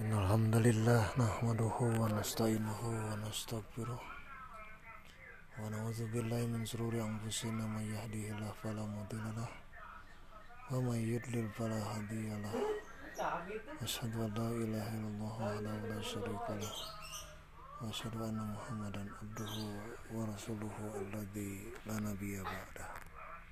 إن الحمد لله نحمده ونستعينه ونستغفره ونعوذ بالله من شرور أنفسنا من يهده الله فلا مضل له ومن يضلل فلا هادي له أشهد أن لا إله إلا الله وحده لا شريك له وأشهد أن محمدا عبده ورسوله الذي لا نبي بعده